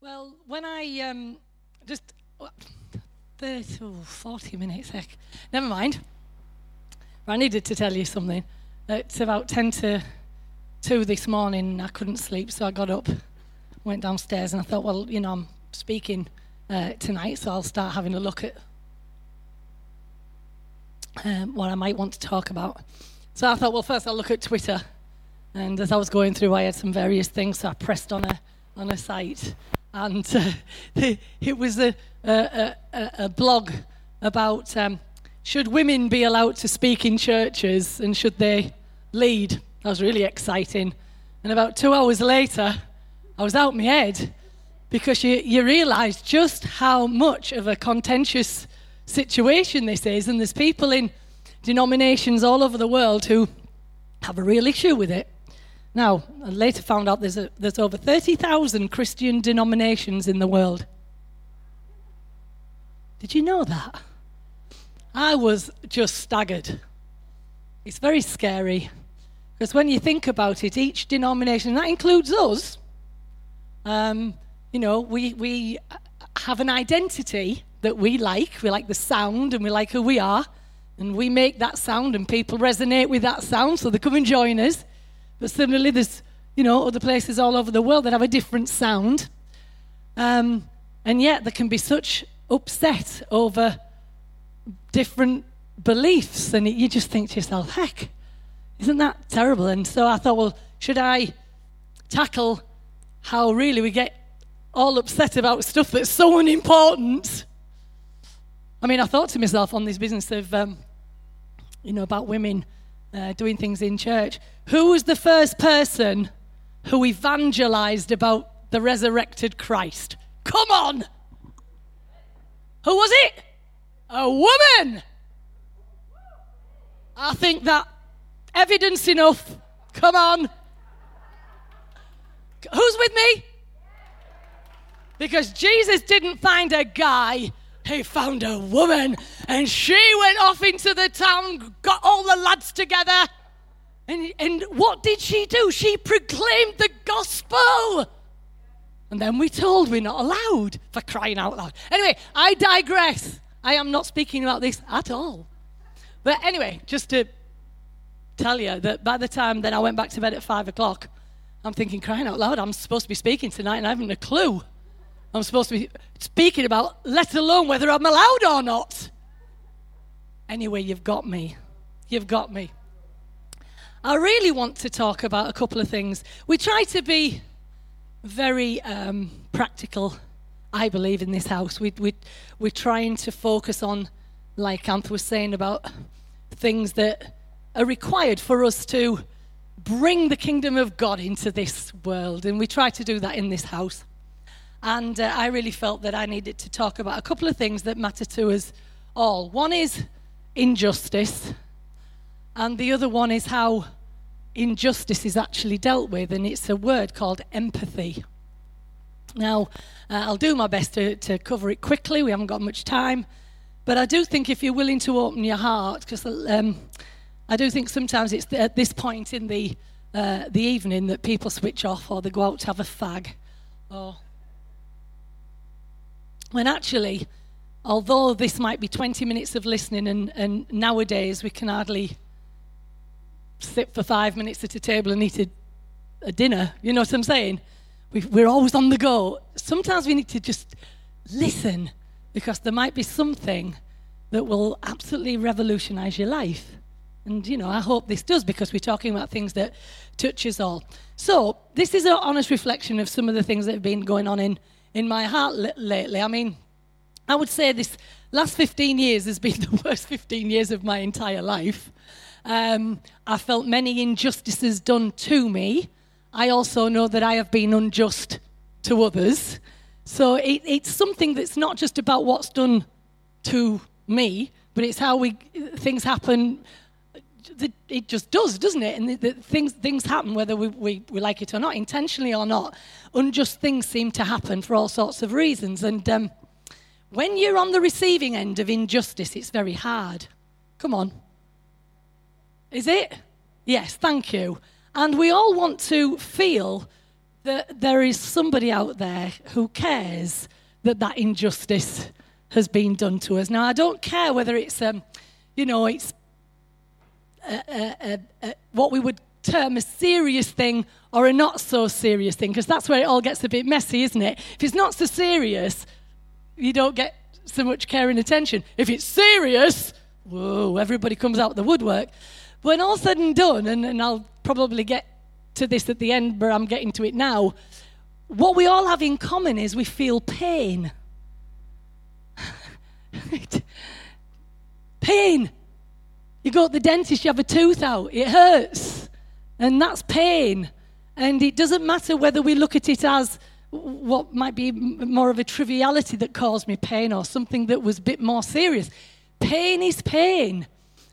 Well, when I um, just uh, 30, oh, 40 minutes, heck, never mind. I needed to tell you something. It's about 10 to 2 this morning. I couldn't sleep, so I got up, went downstairs, and I thought, well, you know, I'm speaking uh, tonight, so I'll start having a look at um, what I might want to talk about. So I thought, well, first I'll look at Twitter. And as I was going through, I had some various things, so I pressed on a, on a site. And uh, it was a, a, a, a blog about um, should women be allowed to speak in churches and should they lead? That was really exciting. And about two hours later, I was out my head because you, you realize just how much of a contentious situation this is. And there's people in denominations all over the world who have a real issue with it. Now, I later found out there's, a, there's over 30,000 Christian denominations in the world. Did you know that? I was just staggered. It's very scary because when you think about it, each denomination, that includes us, um, you know, we, we have an identity that we like. We like the sound and we like who we are. And we make that sound and people resonate with that sound, so they come and join us. But similarly, there's, you know, other places all over the world that have a different sound. Um, and yet there can be such upset over different beliefs. And you just think to yourself, heck, isn't that terrible? And so I thought, well, should I tackle how really we get all upset about stuff that's so unimportant? I mean, I thought to myself on this business of, um, you know, about women uh, doing things in church. Who was the first person who evangelized about the resurrected Christ? Come on! Who was it? A woman! I think that evidence enough. Come on. Who's with me? Because Jesus didn't find a guy he found a woman and she went off into the town, got all the lads together. And, and what did she do? She proclaimed the gospel. And then we told we're not allowed for crying out loud. Anyway, I digress. I am not speaking about this at all. But anyway, just to tell you that by the time that I went back to bed at five o'clock, I'm thinking, crying out loud, I'm supposed to be speaking tonight and I haven't a clue. I'm supposed to be speaking about, let alone whether I'm allowed or not. Anyway, you've got me. You've got me. I really want to talk about a couple of things. We try to be very um, practical, I believe, in this house. We, we, we're trying to focus on, like Anth was saying, about things that are required for us to bring the kingdom of God into this world. And we try to do that in this house. And uh, I really felt that I needed to talk about a couple of things that matter to us all. One is injustice, and the other one is how injustice is actually dealt with, and it's a word called empathy. Now, uh, I'll do my best to, to cover it quickly, we haven't got much time, but I do think if you're willing to open your heart, because um, I do think sometimes it's at this point in the, uh, the evening that people switch off or they go out to have a fag or when actually, although this might be 20 minutes of listening, and, and nowadays we can hardly sit for five minutes at a table and eat a, a dinner, you know what I'm saying? We, we're always on the go. Sometimes we need to just listen because there might be something that will absolutely revolutionize your life. And, you know, I hope this does because we're talking about things that touch us all. So, this is an honest reflection of some of the things that have been going on in in my heart lately. I mean, I would say this last 15 years has been the worst 15 years of my entire life. Um, I felt many injustices done to me. I also know that I have been unjust to others. So it, it's something that's not just about what's done to me, but it's how we things happen it just does, doesn't it? And the, the things, things happen whether we, we, we, like it or not, intentionally or not. Unjust things seem to happen for all sorts of reasons. And um, when you're on the receiving end of injustice, it's very hard. Come on. Is it? Yes, thank you. And we all want to feel that there is somebody out there who cares that that injustice has been done to us. Now, I don't care whether it's, um, you know, it's what we would term a serious thing or a not so serious thing, because that's where it all gets a bit messy, isn't it? If it's not so serious, you don't get so much care and attention. If it's serious, whoa, everybody comes out the woodwork. When all said and done, and, and I'll probably get to this at the end, but I'm getting to it now, what we all have in common is we feel pain. pain. You go to the dentist, you have a tooth out, it hurts. And that's pain. And it doesn't matter whether we look at it as what might be more of a triviality that caused me pain or something that was a bit more serious. Pain is pain.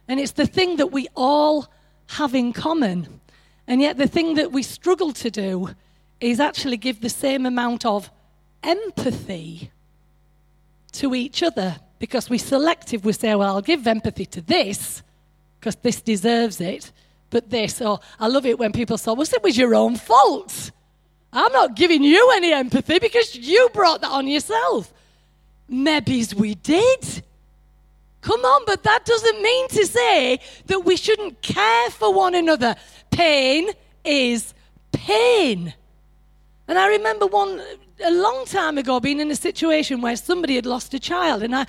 And it's the thing that we all have in common. And yet, the thing that we struggle to do is actually give the same amount of empathy to each other because we selective. We say, well, I'll give empathy to this because this deserves it. But this, or I love it when people say, well, it was your own fault. I'm not giving you any empathy because you brought that on yourself. Maybe we did. Come on, but that doesn't mean to say that we shouldn't care for one another. Pain is pain. And I remember one a long time ago being in a situation where somebody had lost a child, and I,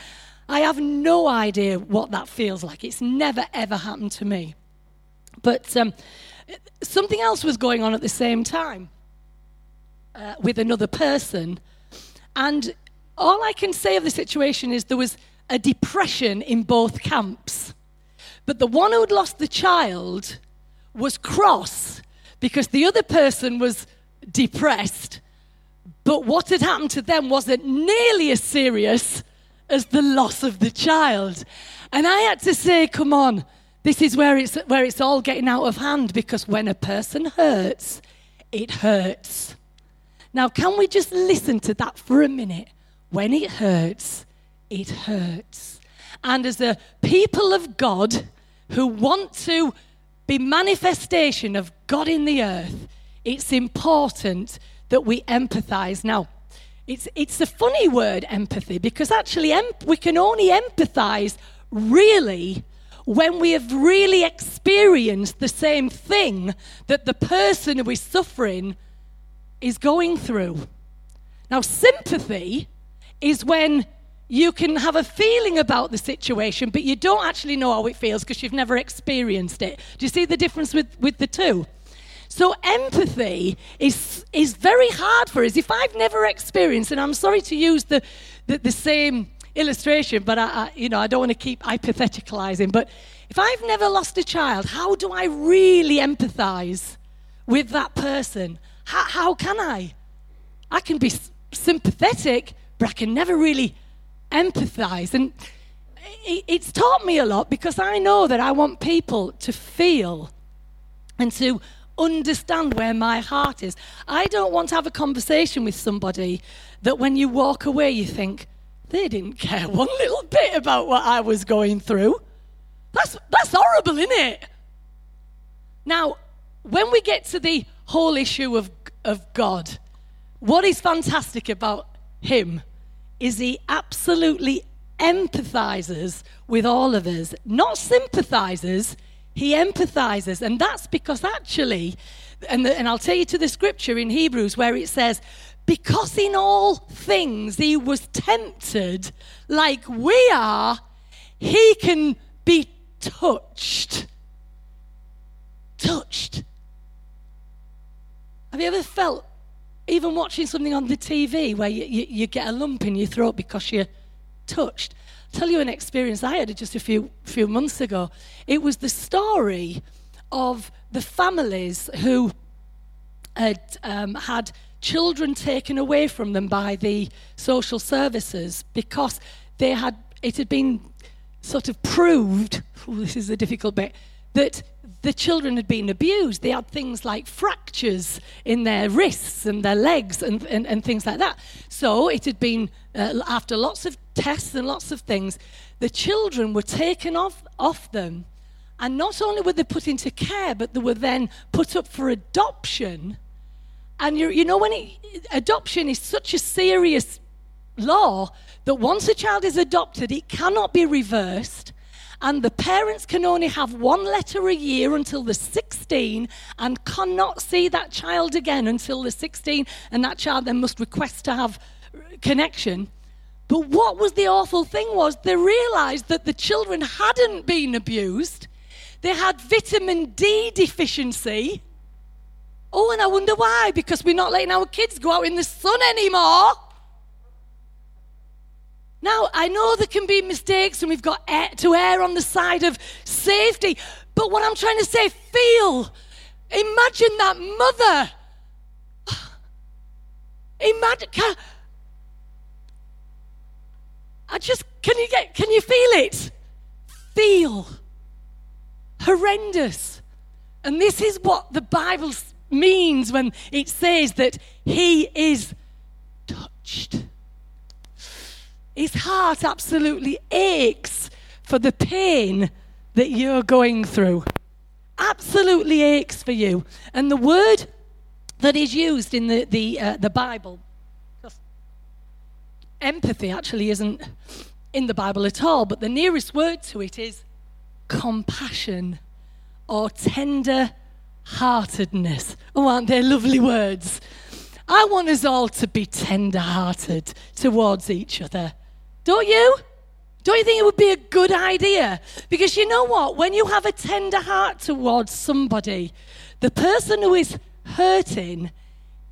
I have no idea what that feels like. It's never, ever happened to me. But um, something else was going on at the same time uh, with another person. And all I can say of the situation is there was a depression in both camps. But the one who'd lost the child was cross because the other person was depressed. But what had happened to them wasn't nearly as serious as the loss of the child. And I had to say, come on, this is where it's, where it's all getting out of hand because when a person hurts, it hurts. Now, can we just listen to that for a minute? When it hurts, it hurts. And as a people of God who want to be manifestation of God in the earth, it's important that we empathize. Now, it's, it's a funny word, empathy, because actually em- we can only empathize really when we have really experienced the same thing that the person who is suffering is going through. Now, sympathy is when you can have a feeling about the situation, but you don't actually know how it feels because you've never experienced it. Do you see the difference with, with the two? So empathy is, is very hard for us. If I've never experienced, and I'm sorry to use the, the, the same illustration, but I, I, you know, I don't want to keep hypotheticalizing, but if I've never lost a child, how do I really empathize with that person? How, how can I? I can be sympathetic, but I can never really empathize. And it's taught me a lot because I know that I want people to feel and to understand where my heart is. I don't want to have a conversation with somebody that when you walk away, you think, they didn't care one little bit about what I was going through. That's, that's horrible, isn't it? Now, when we get to the whole issue of, of God, what is fantastic about Him is He absolutely empathizes with all of us, not sympathizes, he empathizes. And that's because actually, and, the, and I'll tell you to the scripture in Hebrews where it says, because in all things he was tempted like we are, he can be touched. Touched. Have you ever felt, even watching something on the TV, where you, you, you get a lump in your throat because you're touched? Tell you an experience I had just a few, few months ago. It was the story of the families who had um, had children taken away from them by the social services because they had it had been sort of proved ooh, this is the difficult bit that the children had been abused. They had things like fractures in their wrists and their legs and, and, and things like that. So it had been, uh, after lots of tests and lots of things, the children were taken off, off them. And not only were they put into care, but they were then put up for adoption. and you, you know, when it, adoption is such a serious law that once a child is adopted, it cannot be reversed. And the parents can only have one letter a year until they're 16 and cannot see that child again until they're 16. And that child then must request to have connection. But what was the awful thing was they realized that the children hadn't been abused. They had vitamin D deficiency. Oh, and I wonder why, because we're not letting our kids go out in the sun anymore. Now, I know there can be mistakes and we've got to err on the side of safety, but what I'm trying to say, feel. Imagine that mother. Imagine. Can, I just, can you get, can you feel it? Feel. Horrendous. And this is what the Bible means when it says that he is touched. His heart absolutely aches for the pain that you're going through. Absolutely aches for you. And the word that is used in the, the, uh, the Bible, empathy actually isn't in the Bible at all, but the nearest word to it is compassion or tender heartedness. Oh, aren't they lovely words? I want us all to be tender hearted towards each other. Don't you? Don't you think it would be a good idea? Because you know what? When you have a tender heart towards somebody, the person who is hurting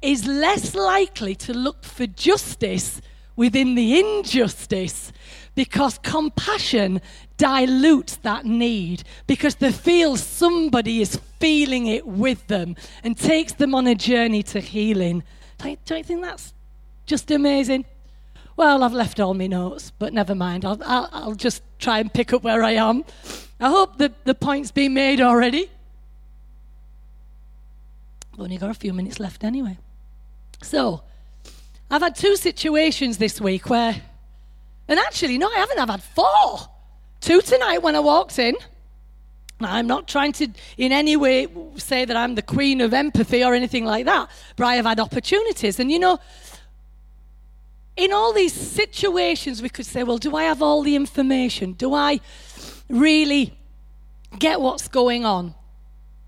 is less likely to look for justice within the injustice because compassion dilutes that need because they feel somebody is feeling it with them and takes them on a journey to healing. Don't, you think that's just amazing? Well, I've left all my notes, but never mind. I'll, I'll, I'll just try and pick up where I am. I hope the, the point's been made already. I've only got a few minutes left anyway. So, I've had two situations this week where, and actually, no, I haven't. I've had four. Two tonight when I walked in. I'm not trying to in any way say that I'm the queen of empathy or anything like that, but I have had opportunities. And you know, in all these situations, we could say, well, do I have all the information? Do I really get what's going on?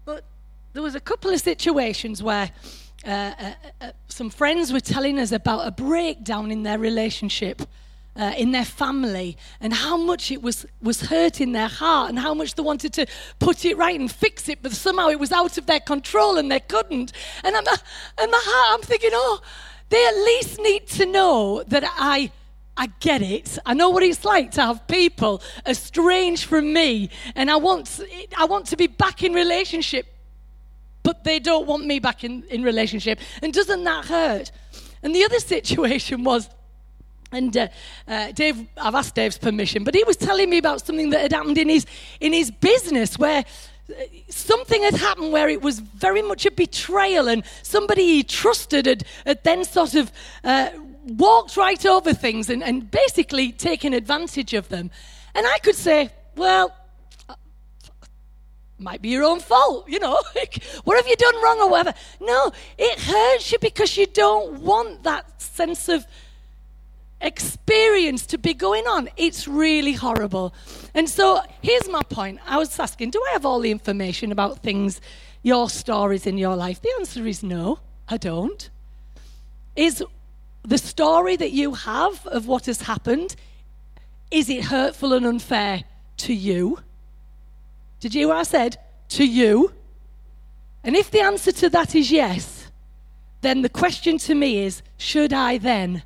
But there was a couple of situations where uh, uh, uh, some friends were telling us about a breakdown in their relationship. Uh, in their family and how much it was was hurting their heart and how much they wanted to put it right and fix it but somehow it was out of their control and they couldn't and I'm, in my heart I'm thinking oh they at least need to know that I I get it. I know what it's like to have people estranged from me, and I want I want to be back in relationship, but they don't want me back in, in relationship. And doesn't that hurt? And the other situation was, and uh, uh, Dave, I've asked Dave's permission, but he was telling me about something that had happened in his in his business where something had happened where it was very much a betrayal, and somebody he trusted had, had then sort of uh, walked right over things and, and basically taken advantage of them. And I could say, well, uh, might be your own fault, you know. what have you done wrong or whatever? No, it hurts you because you don't want that sense of experience to be going on. It's really horrible. And so here's my point. I was asking, do I have all the information about things, your stories in your life? The answer is no, I don't. Is the story that you have of what has happened, is it hurtful and unfair to you? Did you hear what I said? To you? And if the answer to that is yes, then the question to me is should I then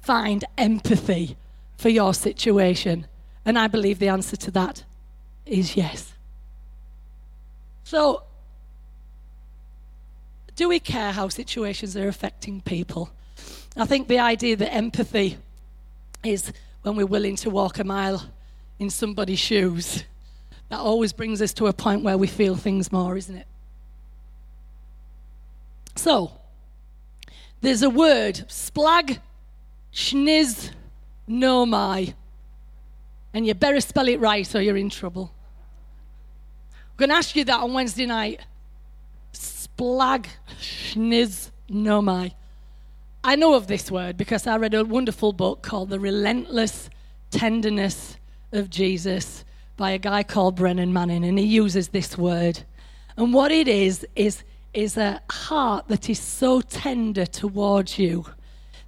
find empathy for your situation? And I believe the answer to that is yes. So, do we care how situations are affecting people? I think the idea that empathy is when we're willing to walk a mile in somebody's shoes. That always brings us to a point where we feel things more, isn't it? So, there's a word, splag Shniz nomai. And you better spell it right or you're in trouble. I'm going to ask you that on Wednesday night. Splag Shniz No, my. I know of this word because I read a wonderful book called The Relentless Tenderness of Jesus by a guy called Brennan Manning, and he uses this word. And what it is, is, is a heart that is so tender towards you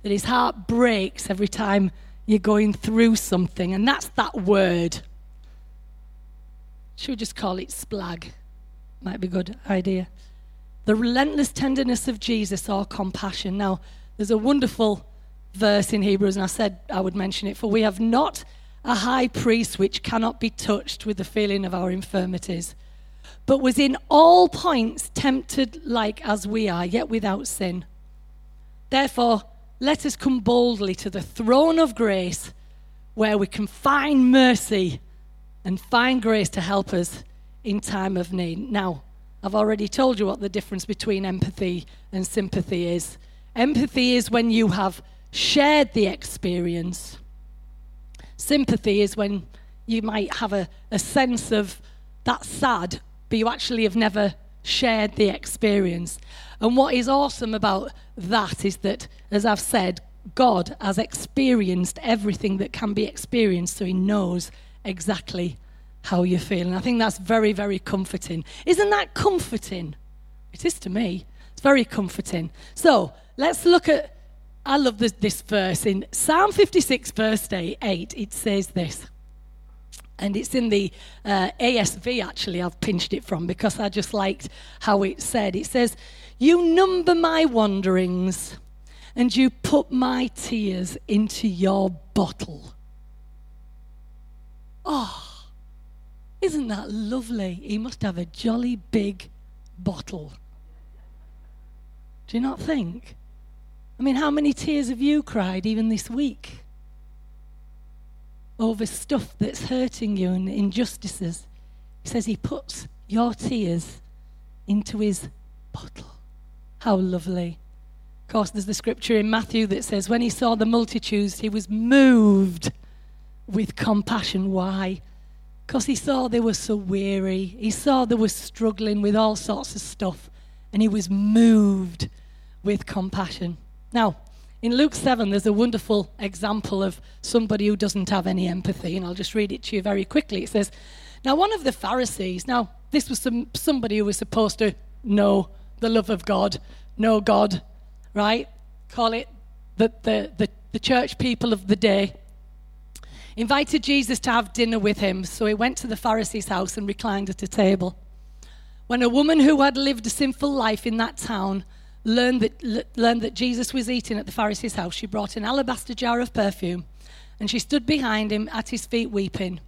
that his heart breaks every time you're going through something. And that's that word. Should we just call it splag? Might be a good idea. The relentless tenderness of Jesus or compassion. Now, there's a wonderful verse in Hebrews, and I said I would mention it, for we have not a high priest which cannot be touched with the feeling of our infirmities, but was in all points tempted like as we are, yet without sin. Therefore, let us come boldly to the throne of grace where we can find mercy and find grace to help us in time of need. Now, I've already told you what the difference between empathy and sympathy is. Empathy is when you have shared the experience. Sympathy is when you might have a, a sense of that's sad, but you actually have never shared the experience. And what is awesome about that is that, as I've said, God has experienced everything that can be experienced, so He knows exactly how you feel. And I think that's very, very comforting. Isn't that comforting? It is to me. It's very comforting. So let's look at, I love this, this verse. In Psalm 56, verse 8, it says this. And it's in the uh, ASV, actually, I've pinched it from because I just liked how it said. It says, You number my wanderings and you put my tears into your bottle. Oh, isn't that lovely? He must have a jolly big bottle. Do you not think? I mean, how many tears have you cried even this week? Over stuff that's hurting you and injustices. He says he puts your tears into his bottle. How lovely. Of course, there's the scripture in Matthew that says, when he saw the multitudes, he was moved with compassion. Why? Because he saw they were so weary. He saw they were struggling with all sorts of stuff, and he was moved with compassion. Now, in Luke 7, there's a wonderful example of somebody who doesn't have any empathy, and I'll just read it to you very quickly. It says, Now, one of the Pharisees, now, this was some, somebody who was supposed to know the love of God, know God, right? Call it the, the, the, the church people of the day. Invited Jesus to have dinner with him, so he went to the Pharisee's house and reclined at a table. When a woman who had lived a sinful life in that town learned that, learned that Jesus was eating at the Pharisee's house, she brought an alabaster jar of perfume and she stood behind him at his feet weeping.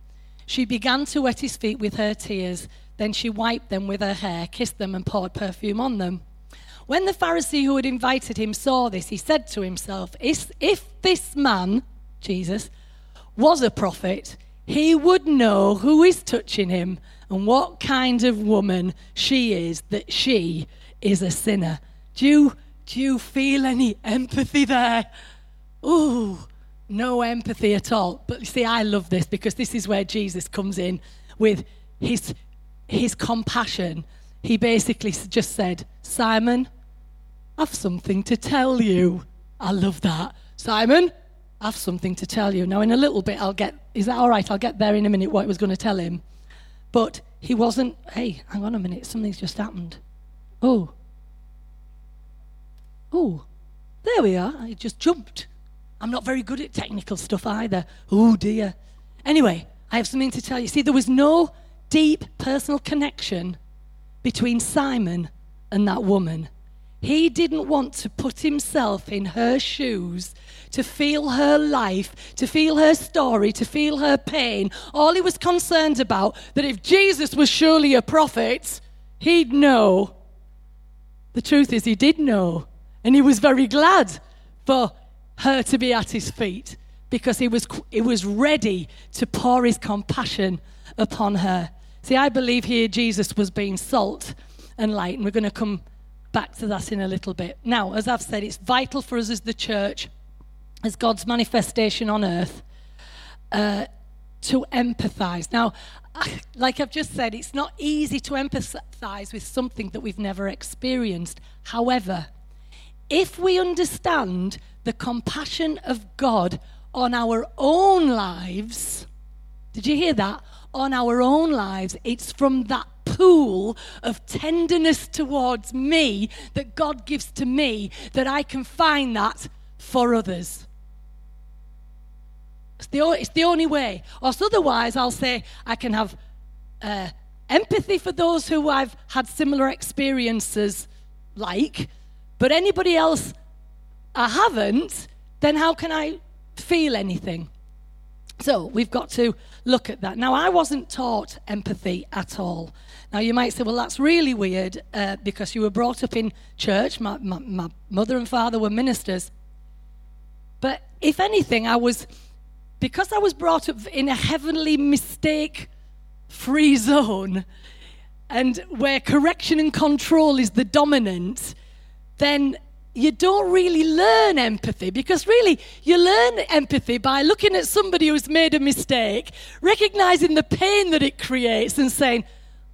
She began to wet his feet with her tears. Then she wiped them with her hair, kissed them, and poured perfume on them. When the Pharisee who had invited him saw this, he said to himself, If this man, Jesus, was a prophet, he would know who is touching him and what kind of woman she is, that she is a sinner. Do you, do you feel any empathy there? Oh, no empathy at all. But you see, I love this because this is where Jesus comes in with his, his compassion. He basically just said, Simon, I've something to tell you. I love that. Simon, I've something to tell you. Now, in a little bit, I'll get, is that all right? I'll get there in a minute what he was going to tell him. But he wasn't, hey, hang on a minute, something's just happened. Oh, Oh, there we are. I just jumped. I'm not very good at technical stuff either. Oh dear. Anyway, I have something to tell you. See, there was no deep personal connection between Simon and that woman. He didn't want to put himself in her shoes, to feel her life, to feel her story, to feel her pain. All he was concerned about that if Jesus was surely a prophet, he'd know. The truth is, he did know. And he was very glad for her to be at his feet because he was, he was ready to pour his compassion upon her. See, I believe here Jesus was being salt and light, and we're going to come back to that in a little bit. Now, as I've said, it's vital for us as the church, as God's manifestation on earth, uh, to empathize. Now, like I've just said, it's not easy to empathize with something that we've never experienced. However, if we understand the compassion of God on our own lives, did you hear that? On our own lives, it's from that pool of tenderness towards me that God gives to me that I can find that for others. It's the, it's the only way. Or otherwise, I'll say I can have uh, empathy for those who I've had similar experiences like, but anybody else I haven't, then how can I feel anything? So we've got to look at that. Now, I wasn't taught empathy at all. Now, you might say, well, that's really weird uh, because you were brought up in church. My, my, my mother and father were ministers. But if anything, I was, because I was brought up in a heavenly mistake free zone and where correction and control is the dominant, then you don't really learn empathy because really you learn empathy by looking at somebody who's made a mistake, recognizing the pain that it creates, and saying,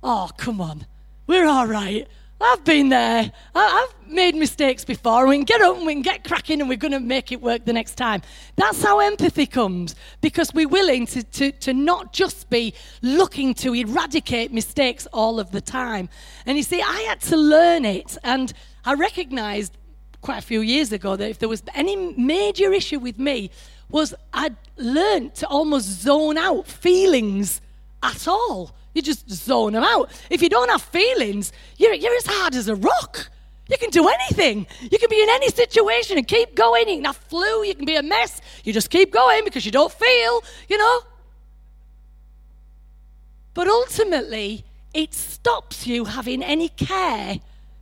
Oh, come on, we're all right. I've been there. I've made mistakes before. We can get up and we can get cracking and we're going to make it work the next time. That's how empathy comes because we're willing to, to, to not just be looking to eradicate mistakes all of the time. And you see, I had to learn it. And I recognized quite a few years ago that if there was any major issue with me, was I'd learned to almost zone out feelings at all. You just zone them out. If you don't have feelings, you're, you're as hard as a rock. You can do anything. You can be in any situation and keep going. You can have flu, you can be a mess. You just keep going because you don't feel, you know. But ultimately, it stops you having any care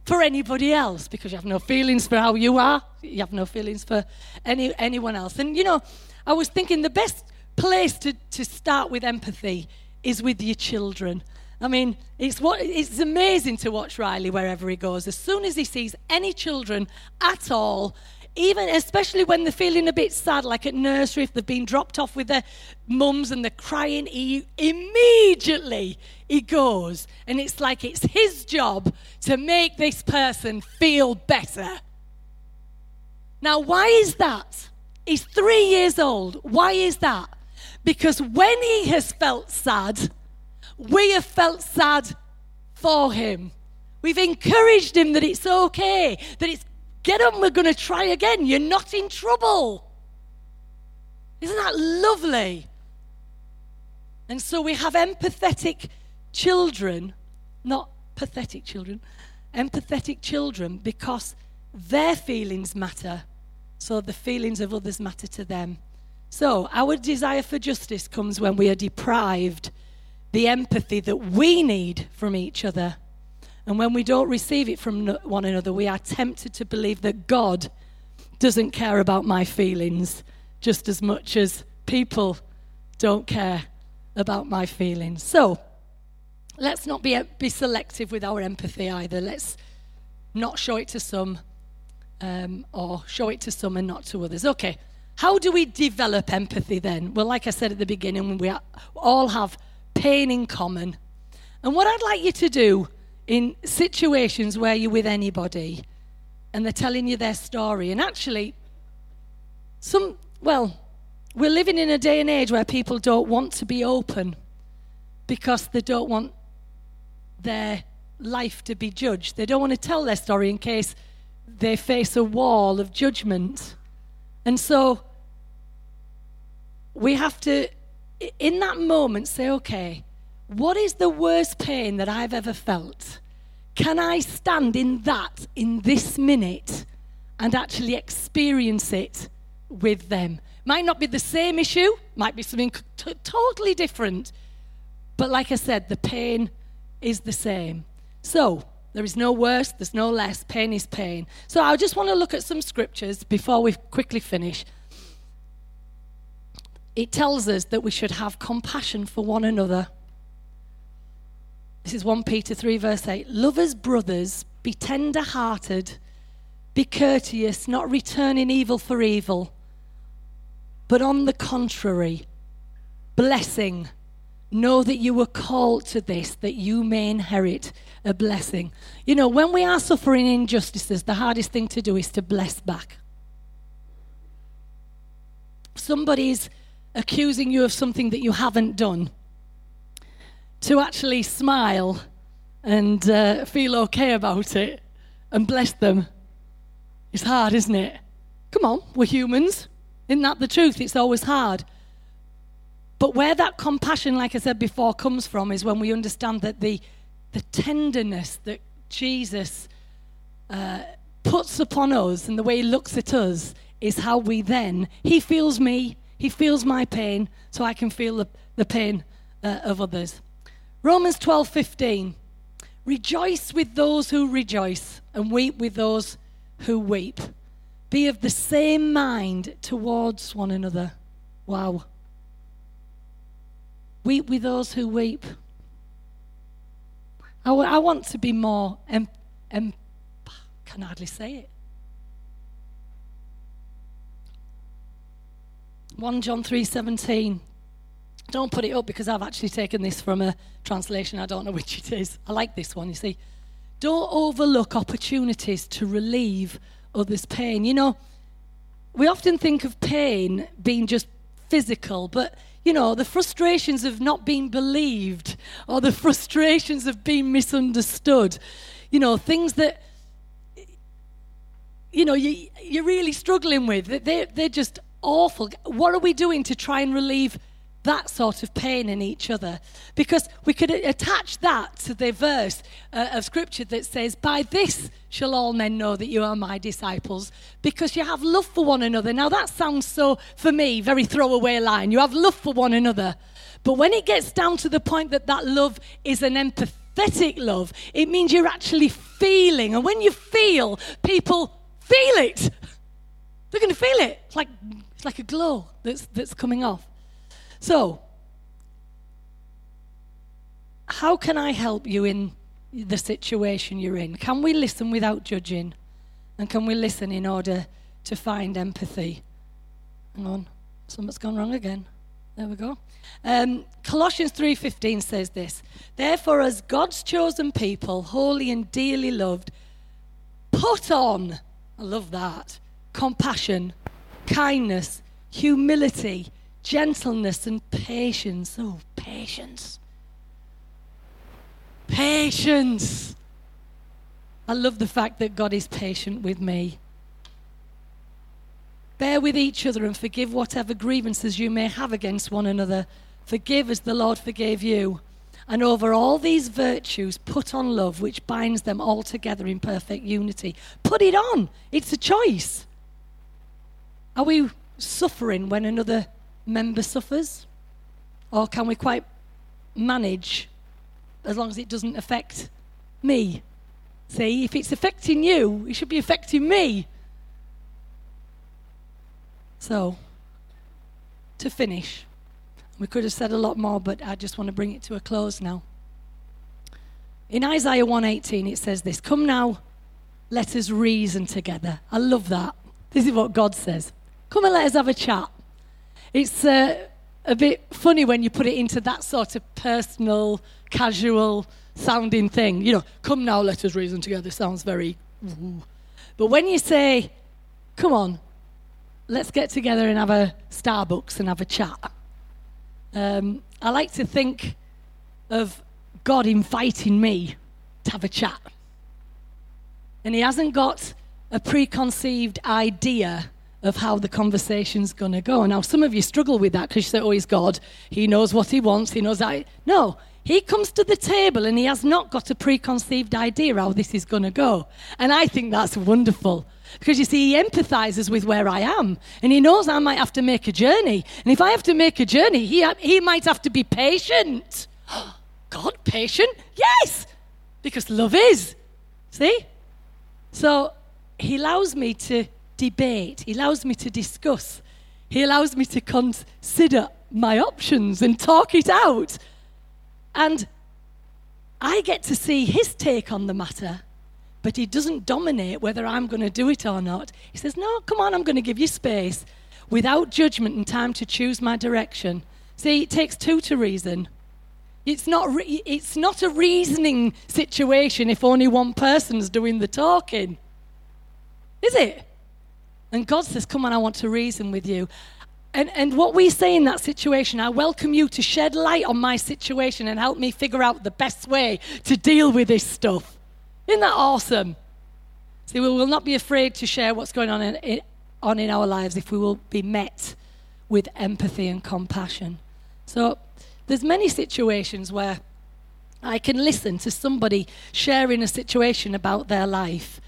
for anybody else because you have no feelings for how you are. You have no feelings for any, anyone else. And, you know, I was thinking the best place to, to start with empathy is with your children. I mean, it's, what, it's amazing to watch Riley wherever he goes. As soon as he sees any children at all, even especially when they're feeling a bit sad, like at nursery, if they've been dropped off with their mums and they're crying, he immediately he goes, and it's like it's his job to make this person feel better. Now, why is that? He's three years old. Why is that? Because when he has felt sad, we have felt sad for him. We've encouraged him that it's okay, that it's get up, we're going to try again. You're not in trouble. Isn't that lovely? And so we have empathetic children, not pathetic children, empathetic children because their feelings matter. So the feelings of others matter to them. So, our desire for justice comes when we are deprived the empathy that we need from each other. And when we don't receive it from one another, we are tempted to believe that God doesn't care about my feelings just as much as people don't care about my feelings. So, let's not be, be selective with our empathy either. Let's not show it to some um, or show it to some and not to others. Okay. How do we develop empathy then? Well, like I said at the beginning, we all have pain in common. And what I'd like you to do in situations where you're with anybody and they're telling you their story, and actually, some, well, we're living in a day and age where people don't want to be open because they don't want their life to be judged. They don't want to tell their story in case they face a wall of judgment. And so we have to, in that moment, say, okay, what is the worst pain that I've ever felt? Can I stand in that in this minute and actually experience it with them? Might not be the same issue, might be something t- totally different. But like I said, the pain is the same. So, there is no worse, there's no less. Pain is pain. So, I just want to look at some scriptures before we quickly finish it tells us that we should have compassion for one another. This is 1 Peter 3, verse 8. Love as brothers, be tender hearted, be courteous, not returning evil for evil, but on the contrary, blessing, Know that you were called to this, that you may inherit a blessing. You know, when we are suffering injustices, the hardest thing to do is to bless back. Somebody's accusing you of something that you haven't done. To actually smile and uh, feel okay about it and bless them. It's hard, isn't it? Come on, we're humans. Isn't that the truth? It's always hard. But where that compassion, like I said before, comes from is when we understand that the, the tenderness that Jesus uh, puts upon us and the way he looks at us is how we then, he feels me, he feels my pain, so I can feel the, the pain uh, of others. Romans 12 15. Rejoice with those who rejoice and weep with those who weep. Be of the same mind towards one another. Wow. Weep with those who weep. I, w- I want to be more, em- em- can hardly say it. 1 John 3:17. Don't put it up because I've actually taken this from a translation. I don't know which it is. I like this one, you see. Don't overlook opportunities to relieve others' pain. You know, we often think of pain being just physical, but you know, the frustrations of not being believed or the frustrations of being misunderstood, you know, things that you know you, you're really struggling with, They're, they're just awful. What are we doing to try and relieve that sort of pain in each other. Because we could attach that to the verse uh, of scripture that says, By this shall all men know that you are my disciples, because you have love for one another. Now, that sounds so, for me, very throwaway line. You have love for one another. But when it gets down to the point that that love is an empathetic love, it means you're actually feeling. And when you feel, people feel it. They're going to feel it. It's like, it's like a glow that's, that's coming off. So, how can I help you in the situation you're in? Can we listen without judging? And can we listen in order to find empathy? Hang on, something's gone wrong again. There we go. Um, Colossians 3:15 says this: Therefore, as God's chosen people, holy and dearly loved, put on. I love that. Compassion, kindness, humility gentleness and patience. Oh, patience. Patience. I love the fact that God is patient with me. Bear with each other and forgive whatever grievances you may have against one another. Forgive as the Lord forgave you. And over all these virtues, put on love, which binds them all together in perfect unity. Put it on. It's a choice. Are we suffering when another member suffers? Or can we quite manage as long as it doesn't affect me? See, if it's affecting you, it should be affecting me. So, to finish, we could have said a lot more, but I just want to bring it to a close now. In Isaiah 118, it says this Come now, let us reason together. I love that. This is what God says. Come and let us have a chat. It's uh, a bit funny when you put it into that sort of personal, casual sounding thing. You know, come now, let us reason together sounds very. But when you say, come on, let's get together and have a Starbucks and have a chat, um, I like to think of God inviting me to have a chat. And He hasn't got a preconceived idea of how the conversation's going to go. Now, some of you struggle with that because you say, oh, he's God. He knows what he wants. He knows that. No, he comes to the table and he has not got a preconceived idea how this is going to go. And I think that's wonderful. Because you see, he empathizes with where I am. And he knows I might have to make a journey. And if I have to make a journey, he, he might have to be patient. God, patient? Yes! Because love is. See? So he allows me to debate, He allows me to discuss, He allows me to consider my options and talk it out. And I get to see His take on the matter, but He doesn't dominate whether I'm going to do it or not. He says, No, come on, I'm going to give you space without judgment and time to choose my direction. See, it takes two to reason. It's not, re- it's not a reasoning situation if only one person's doing the talking. Is it? And God says, Come on, I want to reason with you. And, and what we say in that situation, I welcome you to shed light on my situation and help me figure out the best way to deal with this stuff. Isn't that awesome? See, we will not be afraid to share what's going on in, in, on in our lives if we will be met with empathy and compassion. So, there's many situations where I can listen to somebody sharing a situation about their life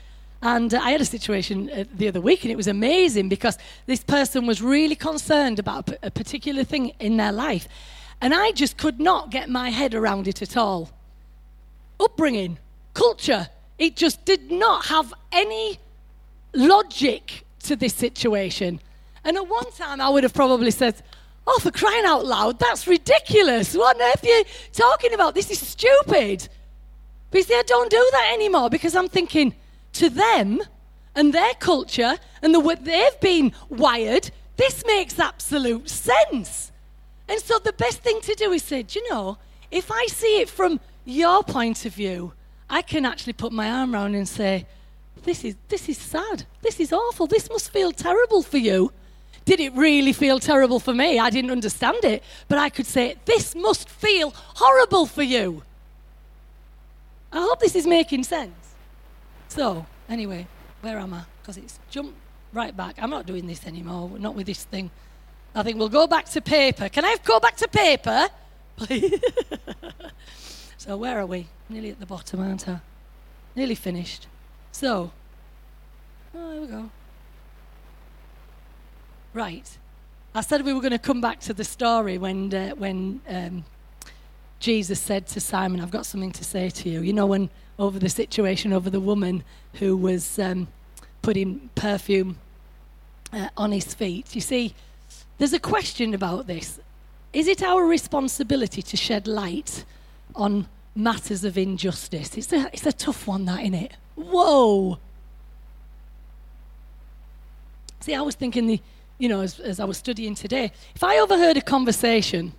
and uh, I had a situation uh, the other week, and it was amazing because this person was really concerned about a particular thing in their life. And I just could not get my head around it at all. Upbringing, culture, it just did not have any logic to this situation. And at one time, I would have probably said, Oh, for crying out loud, that's ridiculous. What on earth are you talking about? This is stupid. But you see, I don't do that anymore because I'm thinking, to them and their culture and the way they've been wired, this makes absolute sense. And so the best thing to do is say, do you know, if I see it from your point of view, I can actually put my arm around and say, this is, this is sad. This is awful. This must feel terrible for you. Did it really feel terrible for me? I didn't understand it. But I could say, this must feel horrible for you. I hope this is making sense. So, anyway, where am I? Because it's jumped right back. I'm not doing this anymore, not with this thing. I think we'll go back to paper. Can I go back to paper? Please. so, where are we? Nearly at the bottom, aren't I? Nearly finished. So, oh, here we go. Right. I said we were going to come back to the story when, uh, when um, Jesus said to Simon, I've got something to say to you. You know, when over the situation over the woman who was um, putting perfume uh, on his feet. You see, there's a question about this. Is it our responsibility to shed light on matters of injustice? It's a, it's a tough one, that, isn't it? Whoa! See, I was thinking, the, you know, as, as I was studying today, if I overheard a conversation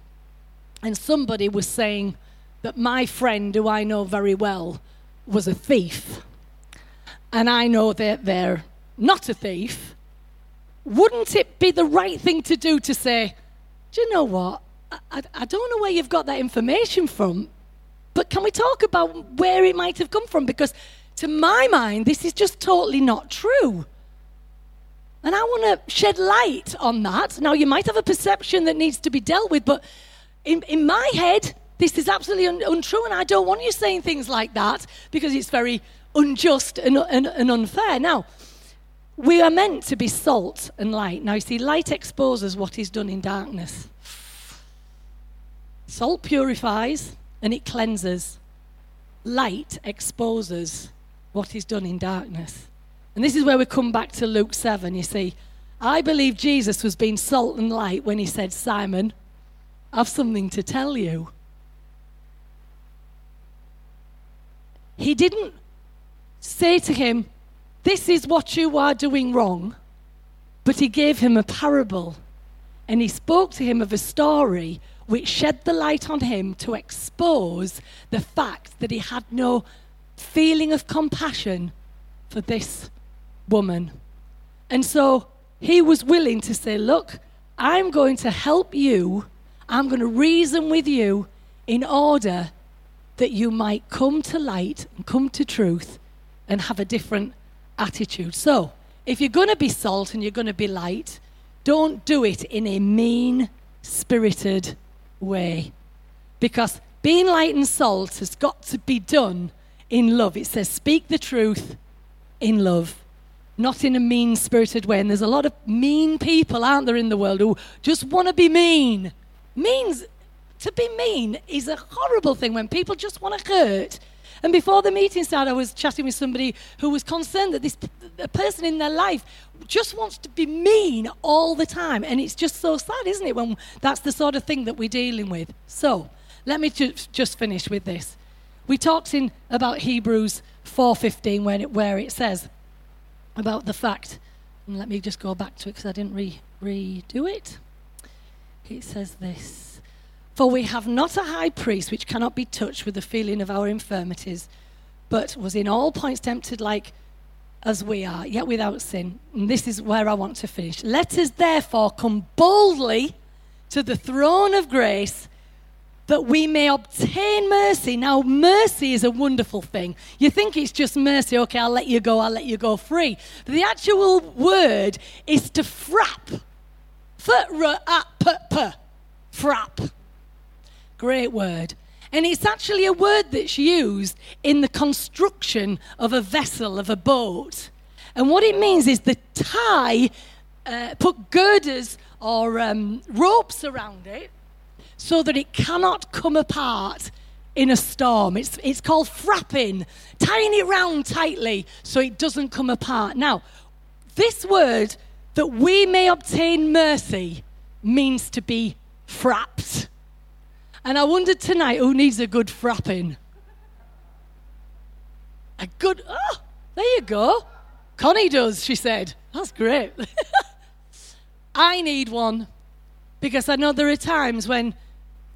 and somebody was saying that my friend, who I know very well, was a thief, and I know that they're not a thief, wouldn't it be the right thing to do to say, do you know what? I, I, don't know where you've got that information from, but can we talk about where it might have come from? Because to my mind, this is just totally not true. And I want to shed light on that. Now, you might have a perception that needs to be dealt with, but in, in my head, this is absolutely un- untrue, and I don't want you saying things like that because it's very unjust and, and, and unfair. Now, we are meant to be salt and light. Now, you see, light exposes what is done in darkness. Salt purifies and it cleanses. Light exposes what is done in darkness. And this is where we come back to Luke 7. You see, I believe Jesus was being salt and light when he said, Simon, I've something to tell you. He didn't say to him, This is what you are doing wrong, but he gave him a parable and he spoke to him of a story which shed the light on him to expose the fact that he had no feeling of compassion for this woman. And so he was willing to say, Look, I'm going to help you, I'm going to reason with you in order that you might come to light and come to truth and have a different attitude. So, if you're going to be salt and you're going to be light, don't do it in a mean spirited way. Because being light and salt has got to be done in love. It says, speak the truth in love, not in a mean spirited way. And there's a lot of mean people, aren't there, in the world who just want to be mean. Means to be mean is a horrible thing when people just want to hurt. And before the meeting started, I was chatting with somebody who was concerned that this a person in their life just wants to be mean all the time. And it's just so sad, isn't it, when that's the sort of thing that we're dealing with. So, let me ju- just finish with this. We talked in about Hebrews 4.15 when it, where it says about the fact, and let me just go back to it because I didn't re- redo it. It says this For we have not a high priest which cannot be touched with the feeling of our infirmities, but was in all points tempted like as we are, yet without sin. And this is where I want to finish. Let us therefore come boldly to the throne of grace that we may obtain mercy. Now, mercy is a wonderful thing. You think it's just mercy, okay, I'll let you go, I'll let you go free. But the actual word is to frap. F-r-a-p-p. Frap. Great word. And it's actually a word that's used in the construction of a vessel, of a boat. And what it means is the tie, uh, put girders or um, ropes around it so that it cannot come apart in a storm. It's, it's called frapping, tying it round tightly so it doesn't come apart. Now, this word, that we may obtain mercy, means to be frapped. And I wondered tonight who needs a good frapping? A good, oh, there you go. Connie does, she said. That's great. I need one because I know there are times when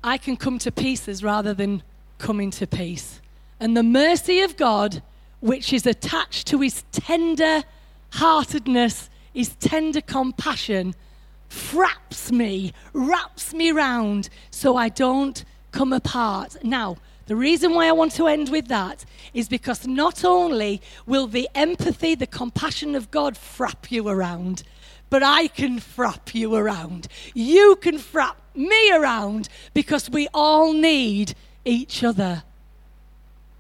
I can come to pieces rather than coming to peace. And the mercy of God, which is attached to his tender heartedness, his tender compassion, fraps me, wraps me round so I don't come apart. Now, the reason why I want to end with that is because not only will the empathy, the compassion of God frap you around, but I can frap you around. You can frap me around because we all need each other.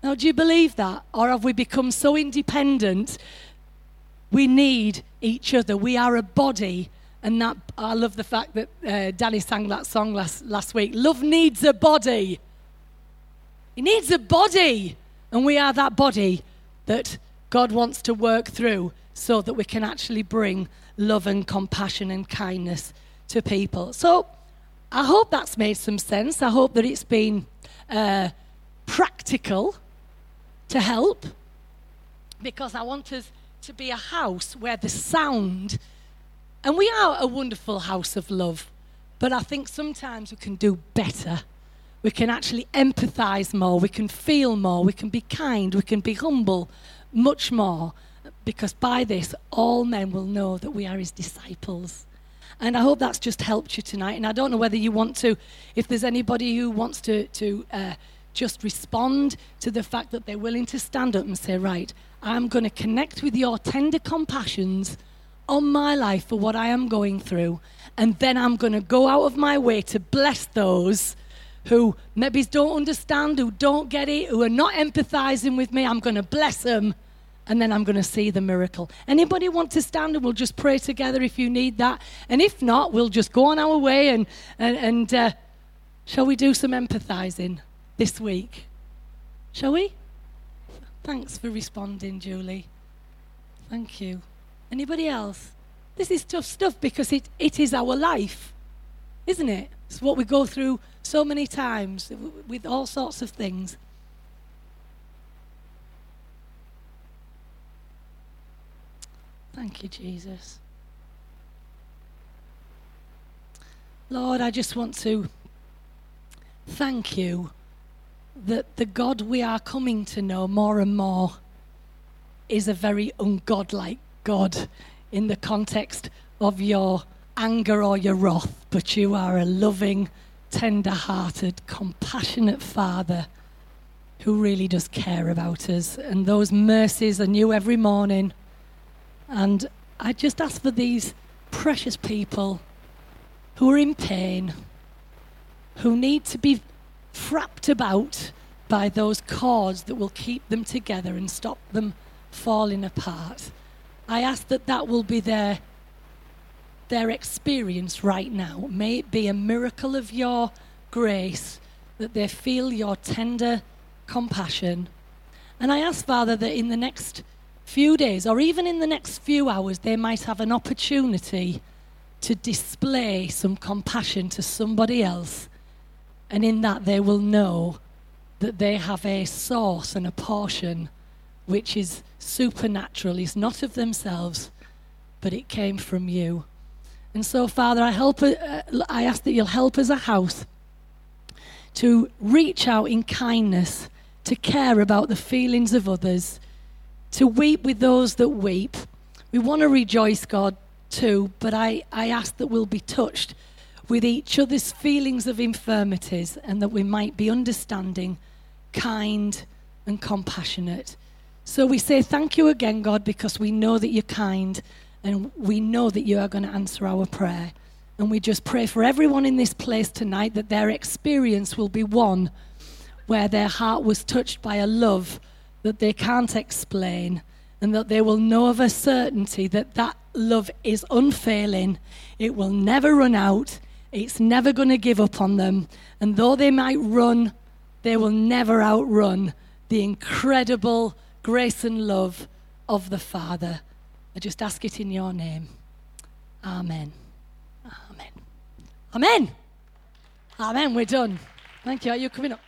Now, do you believe that? Or have we become so independent? We need each other. We are a body and that I love the fact that uh, Danny sang that song last, last week. Love needs a body. It needs a body. And we are that body that God wants to work through so that we can actually bring love and compassion and kindness to people. So I hope that's made some sense. I hope that it's been uh, practical to help because I want us to be a house where the sound and we are a wonderful house of love, but I think sometimes we can do better. We can actually empathize more, we can feel more, we can be kind, we can be humble much more, because by this, all men will know that we are his disciples. And I hope that's just helped you tonight. And I don't know whether you want to, if there's anybody who wants to, to uh, just respond to the fact that they're willing to stand up and say, right, I'm going to connect with your tender compassions on my life for what I am going through. And then I'm going to go out of my way to bless those who maybe don't understand, who don't get it, who are not empathizing with me. I'm going to bless them and then I'm going to see the miracle. Anybody want to stand and we'll just pray together if you need that? And if not, we'll just go on our way and, and, and uh, shall we do some empathizing this week? Shall we? Thanks for responding, Julie. Thank you. Anybody else? This is tough stuff because it, it is our life, isn't it? It's what we go through so many times with all sorts of things. Thank you, Jesus. Lord, I just want to thank you that the God we are coming to know more and more is a very ungodlike God in the context of your anger or your wrath, but you are a loving, tender hearted, compassionate Father who really does care about us. And those mercies are new every morning. And I just ask for these precious people who are in pain, who need to be frapped about by those cords that will keep them together and stop them falling apart. I ask that that will be their, their experience right now. May it be a miracle of your grace, that they feel your tender compassion. And I ask, Father, that in the next few days, or even in the next few hours, they might have an opportunity to display some compassion to somebody else. And in that, they will know that they have a source and a portion which is supernatural, is not of themselves, but it came from you. And so, Father, I, help, uh, I ask that you'll help us as a house to reach out in kindness, to care about the feelings of others, to weep with those that weep. We want to rejoice, God, too, but I, I ask that we'll be touched with each other's feelings of infirmities and that we might be understanding, kind, and compassionate. So we say thank you again, God, because we know that you're kind and we know that you are going to answer our prayer. And we just pray for everyone in this place tonight that their experience will be one where their heart was touched by a love that they can't explain and that they will know of a certainty that that love is unfailing. It will never run out. It's never going to give up on them. And though they might run, they will never outrun the incredible grace and love of the Father. I just ask it in your name. Amen. Amen. Amen. Amen. We're done. Thank you. Are you coming up?